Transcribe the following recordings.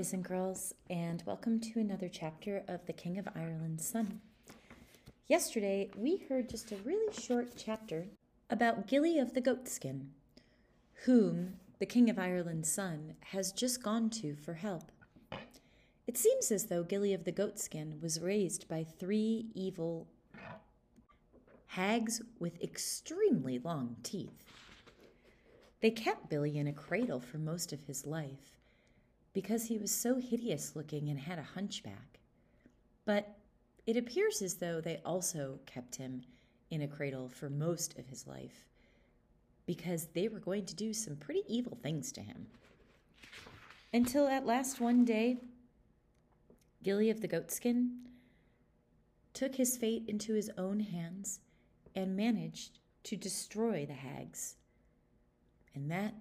Boys and girls, and welcome to another chapter of The King of Ireland's Son. Yesterday, we heard just a really short chapter about Gilly of the Goatskin, whom the King of Ireland's son has just gone to for help. It seems as though Gilly of the Goatskin was raised by three evil hags with extremely long teeth. They kept Billy in a cradle for most of his life because he was so hideous looking and had a hunchback. But it appears as though they also kept him in a cradle for most of his life because they were going to do some pretty evil things to him. Until at last one day, Gilly of the Goatskin took his fate into his own hands and managed to destroy the hags. And that,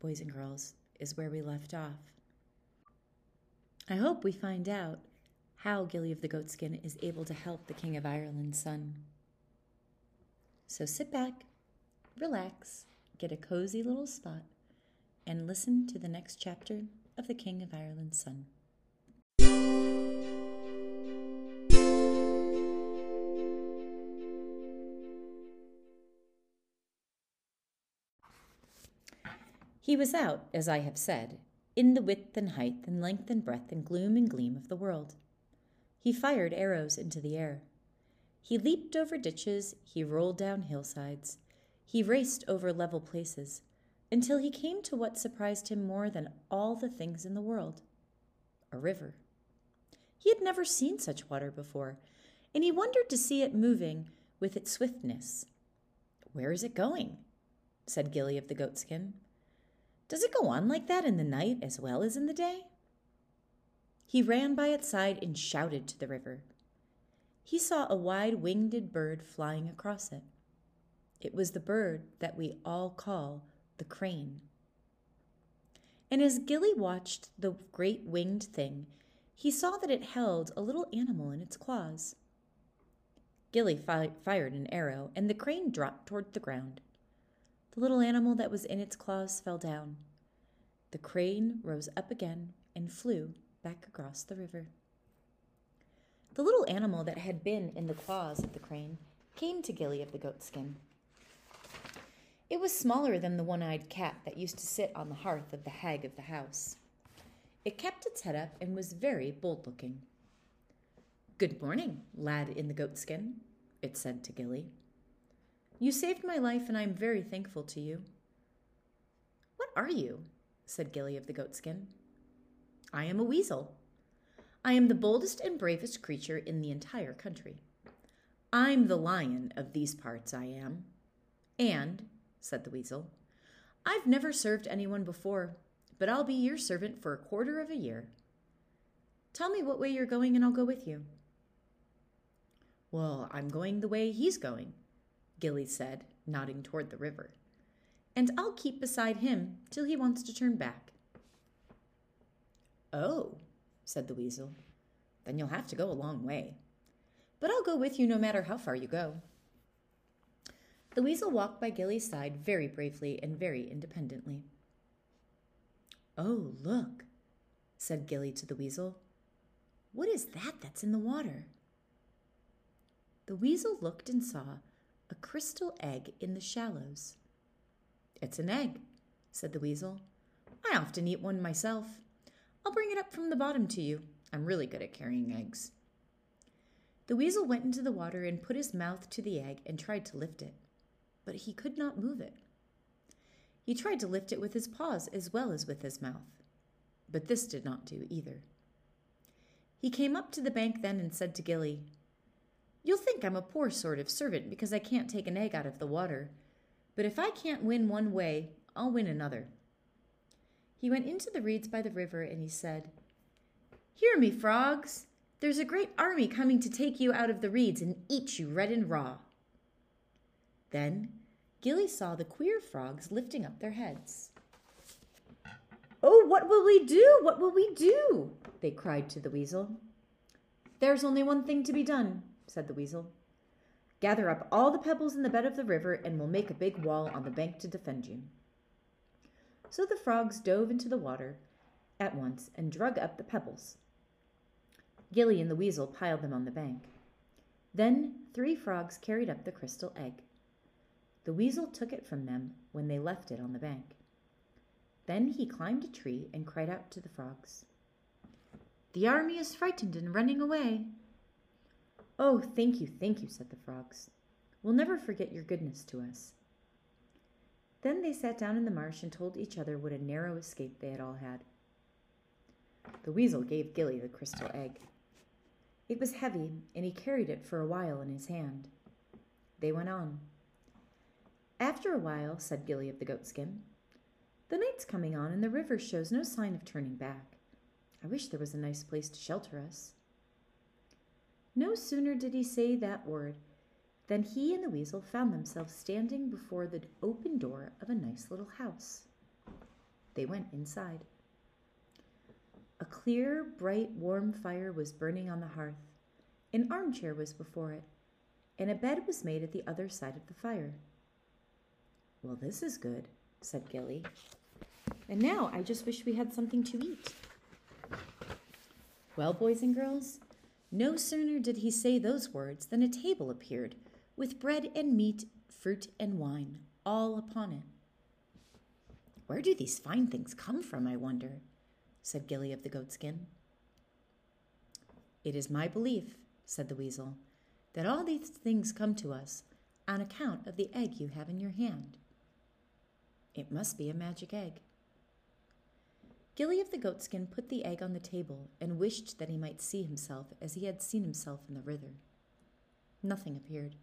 boys and girls, is where we left off. I hope we find out how Gilly of the Goatskin is able to help the King of Ireland's son. So sit back, relax, get a cozy little spot, and listen to the next chapter of The King of Ireland's Son. He was out, as I have said, in the width and height and length and breadth and gloom and gleam of the world. He fired arrows into the air. He leaped over ditches, he rolled down hillsides, he raced over level places, until he came to what surprised him more than all the things in the world a river. He had never seen such water before, and he wondered to see it moving with its swiftness. Where is it going? said Gilly of the Goatskin. Does it go on like that in the night as well as in the day? He ran by its side and shouted to the river. He saw a wide winged bird flying across it. It was the bird that we all call the crane. And as Gilly watched the great winged thing, he saw that it held a little animal in its claws. Gilly fi- fired an arrow, and the crane dropped toward the ground. The little animal that was in its claws fell down. The crane rose up again and flew back across the river. The little animal that had been in the claws of the crane came to Gilly of the goatskin. It was smaller than the one eyed cat that used to sit on the hearth of the hag of the house. It kept its head up and was very bold looking. Good morning, lad in the goatskin, it said to Gilly. You saved my life, and I am very thankful to you. What are you? said Gilly of the Goatskin. I am a weasel. I am the boldest and bravest creature in the entire country. I'm the lion of these parts, I am. And, said the weasel, I've never served anyone before, but I'll be your servant for a quarter of a year. Tell me what way you're going, and I'll go with you. Well, I'm going the way he's going, Gilly said, nodding toward the river. And I'll keep beside him till he wants to turn back. Oh, said the weasel, then you'll have to go a long way. But I'll go with you no matter how far you go. The weasel walked by Gilly's side very bravely and very independently. Oh, look, said Gilly to the weasel. What is that that's in the water? The weasel looked and saw a crystal egg in the shallows. It's an egg, said the weasel. I often eat one myself. I'll bring it up from the bottom to you. I'm really good at carrying eggs. The weasel went into the water and put his mouth to the egg and tried to lift it, but he could not move it. He tried to lift it with his paws as well as with his mouth, but this did not do either. He came up to the bank then and said to Gilly, You'll think I'm a poor sort of servant because I can't take an egg out of the water. But if I can't win one way, I'll win another. He went into the reeds by the river and he said, Hear me, frogs! There's a great army coming to take you out of the reeds and eat you red and raw. Then Gilly saw the queer frogs lifting up their heads. Oh, what will we do? What will we do? They cried to the weasel. There's only one thing to be done, said the weasel. Gather up all the pebbles in the bed of the river, and we'll make a big wall on the bank to defend you. So the frogs dove into the water, at once and drug up the pebbles. Gilly and the weasel piled them on the bank. Then three frogs carried up the crystal egg. The weasel took it from them when they left it on the bank. Then he climbed a tree and cried out to the frogs. The army is frightened and running away. Oh, thank you, thank you, said the frogs. We'll never forget your goodness to us. Then they sat down in the marsh and told each other what a narrow escape they had all had. The weasel gave Gilly the crystal egg. It was heavy, and he carried it for a while in his hand. They went on. After a while, said Gilly of the goatskin, the night's coming on, and the river shows no sign of turning back. I wish there was a nice place to shelter us. No sooner did he say that word than he and the weasel found themselves standing before the open door of a nice little house. They went inside. A clear, bright, warm fire was burning on the hearth. An armchair was before it, and a bed was made at the other side of the fire. Well, this is good, said Gilly. And now I just wish we had something to eat. Well, boys and girls, no sooner did he say those words than a table appeared, with bread and meat, fruit and wine, all upon it. Where do these fine things come from, I wonder? said Gilly of the goatskin. It is my belief, said the weasel, that all these things come to us on account of the egg you have in your hand. It must be a magic egg. Gilly of the goatskin put the egg on the table and wished that he might see himself as he had seen himself in the river. Nothing appeared.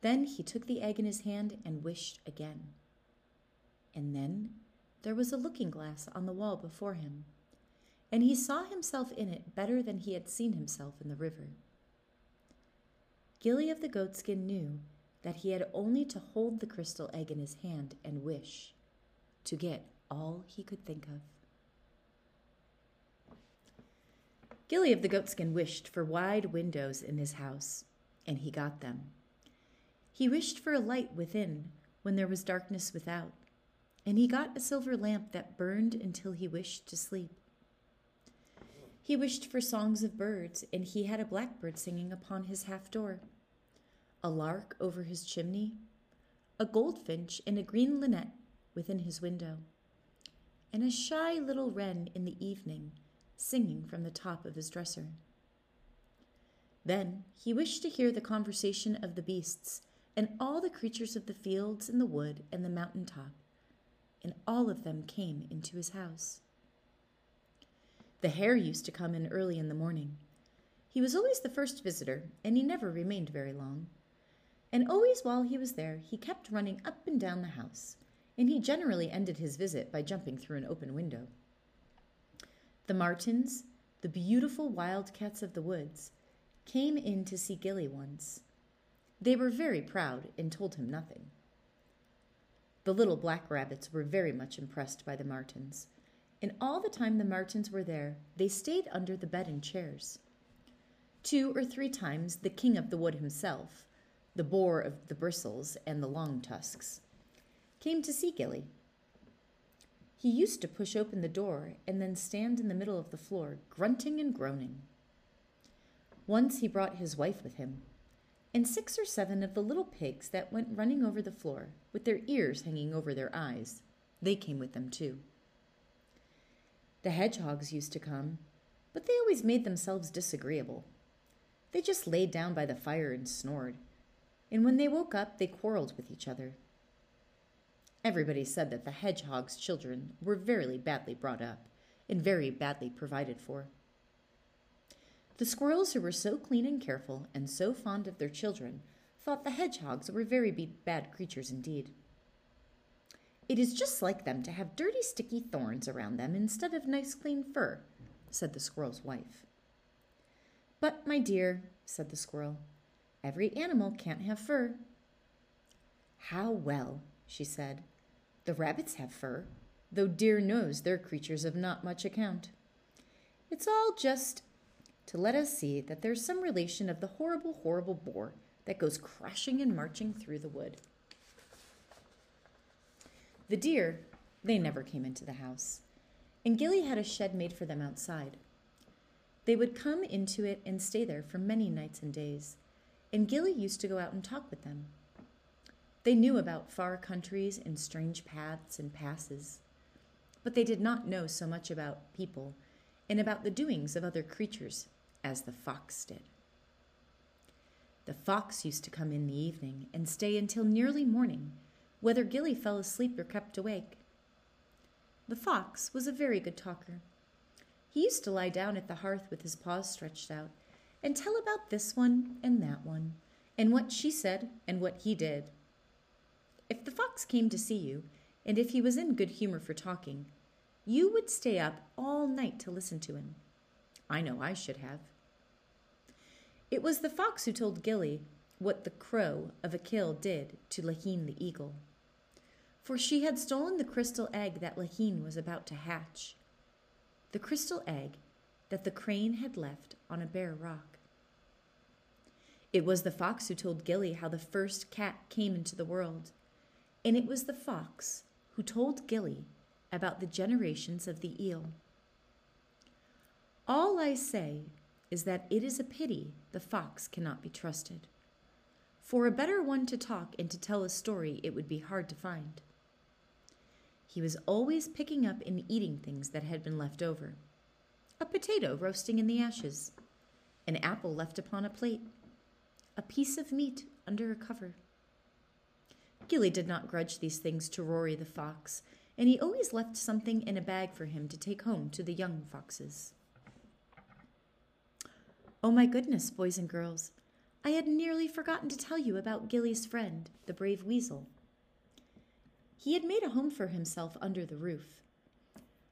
Then he took the egg in his hand and wished again. And then there was a looking glass on the wall before him, and he saw himself in it better than he had seen himself in the river. Gilly of the goatskin knew that he had only to hold the crystal egg in his hand and wish to get all he could think of. Gilly of the goatskin wished for wide windows in his house, and he got them. He wished for a light within when there was darkness without and he got a silver lamp that burned until he wished to sleep. He wished for songs of birds, and he had a blackbird singing upon his half door, a lark over his chimney, a goldfinch and a green linnet within his window, and a shy little wren in the evening singing from the top of his dresser. Then he wished to hear the conversation of the beasts and all the creatures of the fields and the wood and the mountain top and all of them came into his house. The hare used to come in early in the morning. He was always the first visitor, and he never remained very long. And always while he was there, he kept running up and down the house, and he generally ended his visit by jumping through an open window. The martens, the beautiful wildcats of the woods, came in to see Gilly once. They were very proud and told him nothing. The little black rabbits were very much impressed by the martens, and all the time the martens were there, they stayed under the bed and chairs. Two or three times the king of the wood himself, the boar of the bristles and the long tusks, came to see Gilly. He used to push open the door and then stand in the middle of the floor, grunting and groaning. Once he brought his wife with him, and six or seven of the little pigs that went running over the floor, with their ears hanging over their eyes. They came with them too. The hedgehogs used to come, but they always made themselves disagreeable. They just laid down by the fire and snored, and when they woke up, they quarreled with each other. Everybody said that the hedgehog's children were very badly brought up and very badly provided for. The squirrels, who were so clean and careful and so fond of their children, thought the hedgehogs were very bad creatures indeed. It is just like them to have dirty, sticky thorns around them instead of nice, clean fur, said the squirrel's wife. But, my dear, said the squirrel, every animal can't have fur. How well, she said. The rabbits have fur, though dear knows they're creatures of not much account. It's all just to let us see that there's some relation of the horrible, horrible boar that goes crashing and marching through the wood. The deer, they never came into the house, and Gilly had a shed made for them outside. They would come into it and stay there for many nights and days, and Gilly used to go out and talk with them. They knew about far countries and strange paths and passes, but they did not know so much about people and about the doings of other creatures as the fox did. The fox used to come in the evening and stay until nearly morning, whether Gilly fell asleep or kept awake. The fox was a very good talker he used to lie down at the hearth with his paws stretched out and tell about this one and that one, and what she said and what he did. If the fox came to see you, and if he was in good humor for talking, you would stay up all night to listen to him. I know I should have. It was the fox who told Gilly what the crow of Achill did to Laheen the eagle. For she had stolen the crystal egg that Laheen was about to hatch the crystal egg that the crane had left on a bare rock. It was the fox who told Gilly how the first cat came into the world, and it was the fox who told Gilly about the generations of the eel. All I say is that it is a pity the fox cannot be trusted. For a better one to talk and to tell a story, it would be hard to find. He was always picking up and eating things that had been left over a potato roasting in the ashes, an apple left upon a plate, a piece of meat under a cover. Gilly did not grudge these things to Rory the fox, and he always left something in a bag for him to take home to the young foxes. Oh my goodness, boys and girls, I had nearly forgotten to tell you about Gilly's friend, the brave weasel. He had made a home for himself under the roof.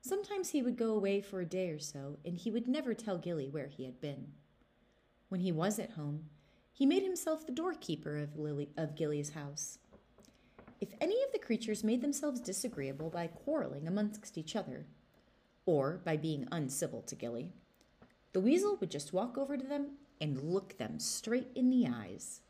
Sometimes he would go away for a day or so, and he would never tell Gilly where he had been. When he was at home, he made himself the doorkeeper of, Lily, of Gilly's house. If any of the creatures made themselves disagreeable by quarreling amongst each other, or by being uncivil to Gilly, the weasel would just walk over to them and look them straight in the eyes.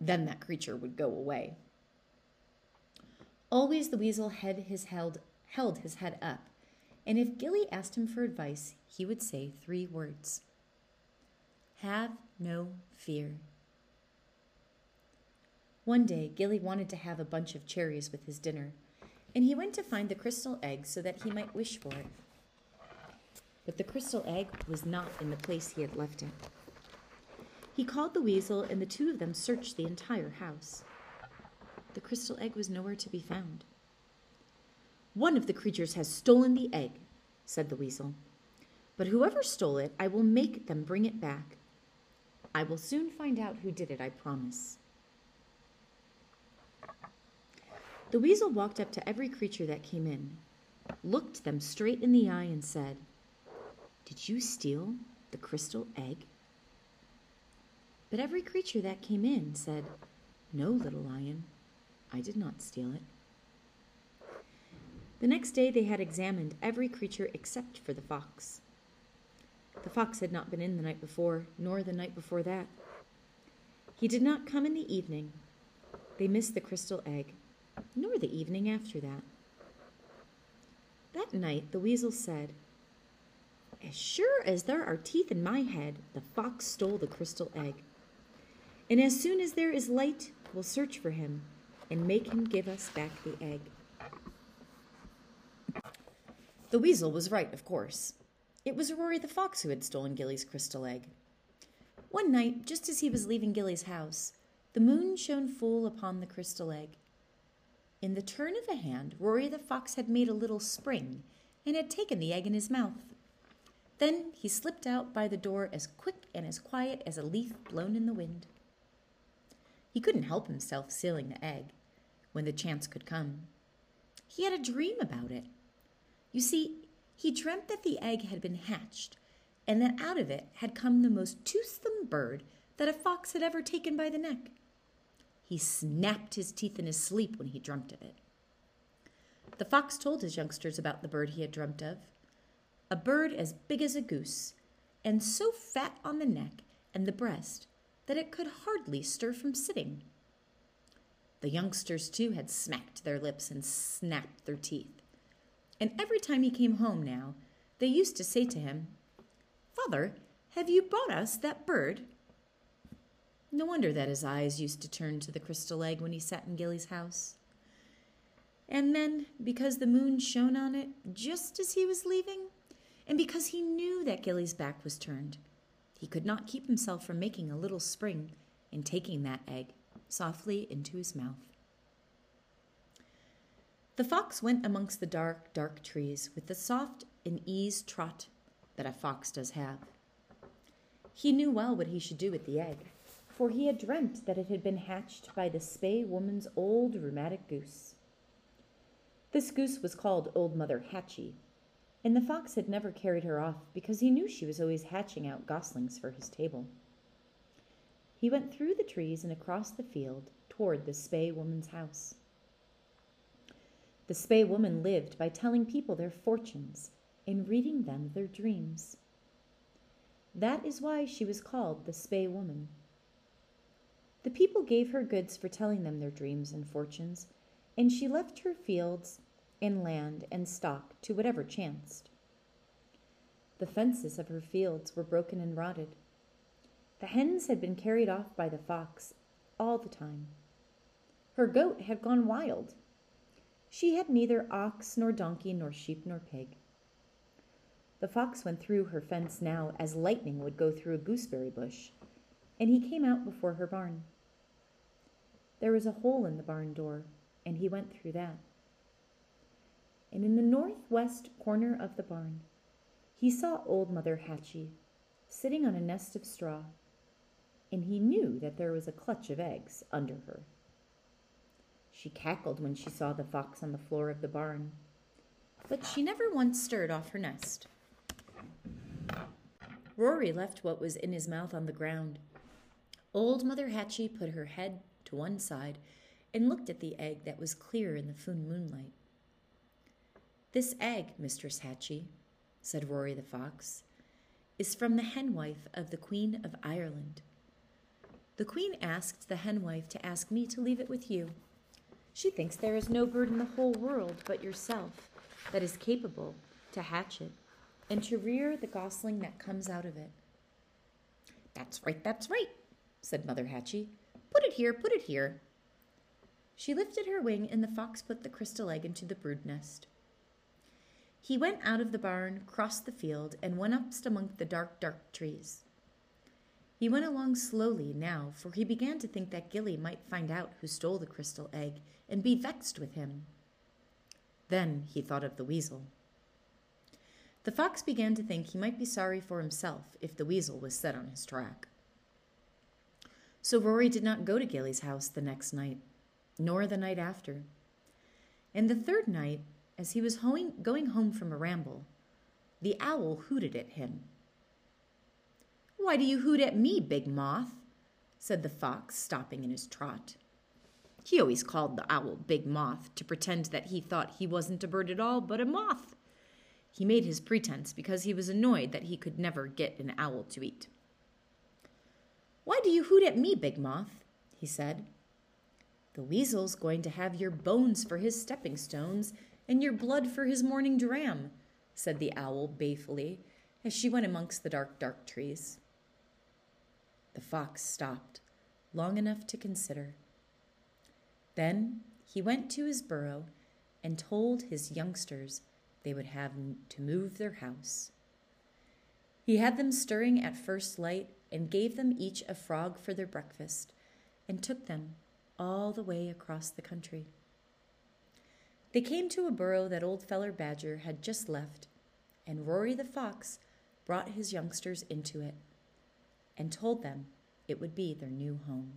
Then that creature would go away. Always the weasel had his held, held his head up, and if Gilly asked him for advice, he would say three words Have no fear. One day, Gilly wanted to have a bunch of cherries with his dinner, and he went to find the crystal egg so that he might wish for it. But the crystal egg was not in the place he had left it. He called the weasel, and the two of them searched the entire house. The crystal egg was nowhere to be found. One of the creatures has stolen the egg, said the weasel. But whoever stole it, I will make them bring it back. I will soon find out who did it, I promise. The weasel walked up to every creature that came in, looked them straight in the eye, and said, Did you steal the crystal egg? But every creature that came in said, No, little lion, I did not steal it. The next day they had examined every creature except for the fox. The fox had not been in the night before, nor the night before that. He did not come in the evening. They missed the crystal egg, nor the evening after that. That night the weasel said, As sure as there are teeth in my head, the fox stole the crystal egg. And as soon as there is light, we'll search for him and make him give us back the egg. The weasel was right, of course. It was Rory the fox who had stolen Gilly's crystal egg. One night, just as he was leaving Gilly's house, the moon shone full upon the crystal egg. In the turn of a hand, Rory the fox had made a little spring and had taken the egg in his mouth. Then he slipped out by the door as quick and as quiet as a leaf blown in the wind. He couldn't help himself sealing the egg, when the chance could come. He had a dream about it. You see, he dreamt that the egg had been hatched, and that out of it had come the most toothsome bird that a fox had ever taken by the neck. He snapped his teeth in his sleep when he dreamt of it. The fox told his youngsters about the bird he had dreamt of a bird as big as a goose, and so fat on the neck and the breast that it could hardly stir from sitting. The youngsters, too, had smacked their lips and snapped their teeth. and every time he came home now, they used to say to him, Father, have you brought us that bird? No wonder that his eyes used to turn to the crystal egg when he sat in Gilly's house. And then, because the moon shone on it just as he was leaving, and because he knew that Gilly's back was turned, he could not keep himself from making a little spring and taking that egg softly into his mouth. The fox went amongst the dark, dark trees with the soft and ease trot that a fox does have. He knew well what he should do with the egg, for he had dreamt that it had been hatched by the Spae woman's old rheumatic goose. This goose was called Old Mother Hatchie, and the fox had never carried her off because he knew she was always hatching out goslings for his table. He went through the trees and across the field toward the Spae woman's house. The Spae woman lived by telling people their fortunes and reading them their dreams. That is why she was called the Spae woman. The people gave her goods for telling them their dreams and fortunes, and she left her fields and land and stock to whatever chanced. The fences of her fields were broken and rotted. The hens had been carried off by the fox all the time. Her goat had gone wild. She had neither ox nor donkey nor sheep nor pig. The fox went through her fence now as lightning would go through a gooseberry bush, and he came out before her barn. There was a hole in the barn door, and he went through that. And in the northwest corner of the barn, he saw Old Mother Hatchie sitting on a nest of straw, and he knew that there was a clutch of eggs under her. She cackled when she saw the fox on the floor of the barn, but she never once stirred off her nest. Rory left what was in his mouth on the ground. Old Mother Hatchie put her head to one side and looked at the egg that was clear in the full moonlight. This egg, Mistress Hatchie, said Rory the fox, is from the henwife of the Queen of Ireland. The Queen asked the henwife to ask me to leave it with you. She thinks there is no bird in the whole world but yourself that is capable to hatch it and to rear the gosling that comes out of it. That's right, that's right, said Mother Hatchie. Put it here, put it here. She lifted her wing, and the fox put the crystal egg into the brood nest. He went out of the barn, crossed the field, and went up among the dark, dark trees. He went along slowly now, for he began to think that Gilly might find out who stole the crystal egg and be vexed with him. Then he thought of the weasel. The fox began to think he might be sorry for himself if the weasel was set on his track. So Rory did not go to Gilly's house the next night, nor the night after. And the third night, as he was going home from a ramble, the owl hooted at him. Why do you hoot at me, big moth? said the fox, stopping in his trot. He always called the owl Big Moth to pretend that he thought he wasn't a bird at all, but a moth. He made his pretense because he was annoyed that he could never get an owl to eat. Why do you hoot at me, Big Moth? he said. The weasel's going to have your bones for his stepping stones and your blood for his morning dram, said the owl balefully as she went amongst the dark, dark trees. The fox stopped long enough to consider. Then he went to his burrow and told his youngsters they would have to move their house. He had them stirring at first light and gave them each a frog for their breakfast, and took them all the way across the country. They came to a burrow that old Feller Badger had just left, and Rory the Fox brought his youngsters into it and told them it would be their new home.